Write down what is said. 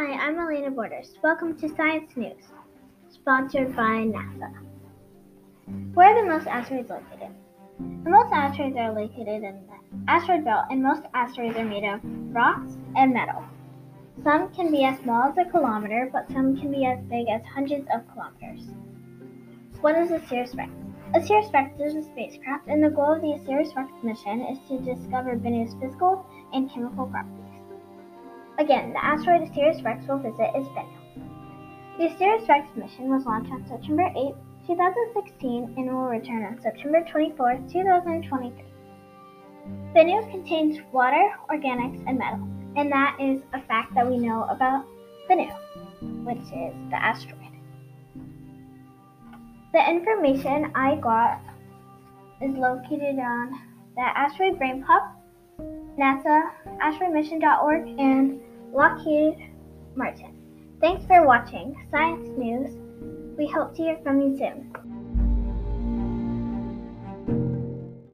Hi, I'm Elena Borders. Welcome to Science News, sponsored by NASA. Where are the most asteroids located? The most asteroids are located in the asteroid belt, and most asteroids are made of rocks and metal. Some can be as small as a kilometer, but some can be as big as hundreds of kilometers. What is a Osiris-Rex? A Osiris-Rex is a spacecraft, and the goal of the Osiris-Rex mission is to discover Bennu's physical and chemical properties. Again, the asteroid Osiris-Rex will visit is Bennu. The Osiris-Rex mission was launched on September 8, 2016 and will return on September 24, 2023. Bennu contains water, organics, and metal, and that is a fact that we know about Bennu, which is the asteroid. The information I got is located on the Asteroid Brain Pop, NASA, asteroidmission.org, and Lockheed Martin. Thanks for watching Science News. We hope to hear from you soon.